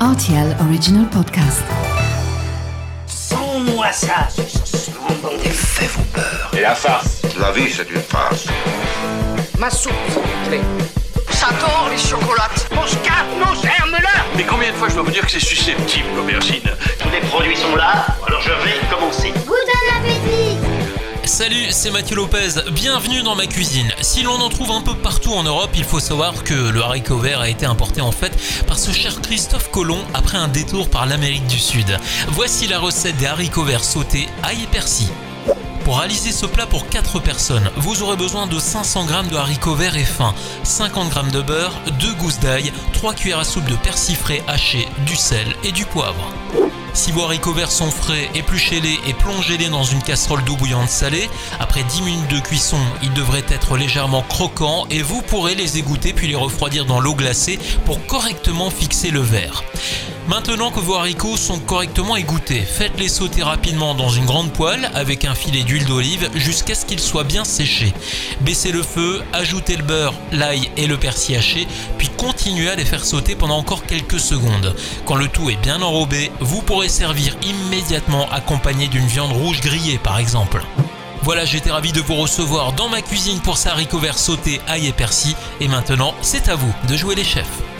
RTL Original Podcast. Sans-moi ça, Les faits vont peur. Et la farce La vie, c'est une farce. Ma soupe, s'il vous plaît. J'adore les chocolates. Mon scarpe, mon germe-là Mais combien de fois je dois vous dire que c'est susceptible, l'aubergine? Tous les produits sont là, Salut, c'est Mathieu Lopez, bienvenue dans ma cuisine. Si l'on en trouve un peu partout en Europe, il faut savoir que le haricot vert a été importé en fait par ce cher Christophe Colomb après un détour par l'Amérique du Sud. Voici la recette des haricots verts sautés, ail et persil. Pour réaliser ce plat pour 4 personnes, vous aurez besoin de 500 g de haricots verts et fins, 50 g de beurre, 2 gousses d'ail, 3 cuillères à soupe de persil frais haché, du sel et du poivre. Si vos haricots verts sont frais, épluchez-les et plongez-les dans une casserole d'eau bouillante salée. Après 10 minutes de cuisson, ils devraient être légèrement croquants et vous pourrez les égoutter puis les refroidir dans l'eau glacée pour correctement fixer le verre. Maintenant que vos haricots sont correctement égouttés, faites-les sauter rapidement dans une grande poêle avec un filet d'huile d'olive jusqu'à ce qu'ils soient bien séchés. Baissez le feu, ajoutez le beurre, l'ail et le persil haché, puis continuez à les faire sauter pendant encore quelques secondes. Quand le tout est bien enrobé, vous pourrez servir immédiatement accompagné d'une viande rouge grillée par exemple. Voilà, j'étais ravi de vous recevoir dans ma cuisine pour ces haricots verts sautés, ail et persil. Et maintenant, c'est à vous de jouer les chefs.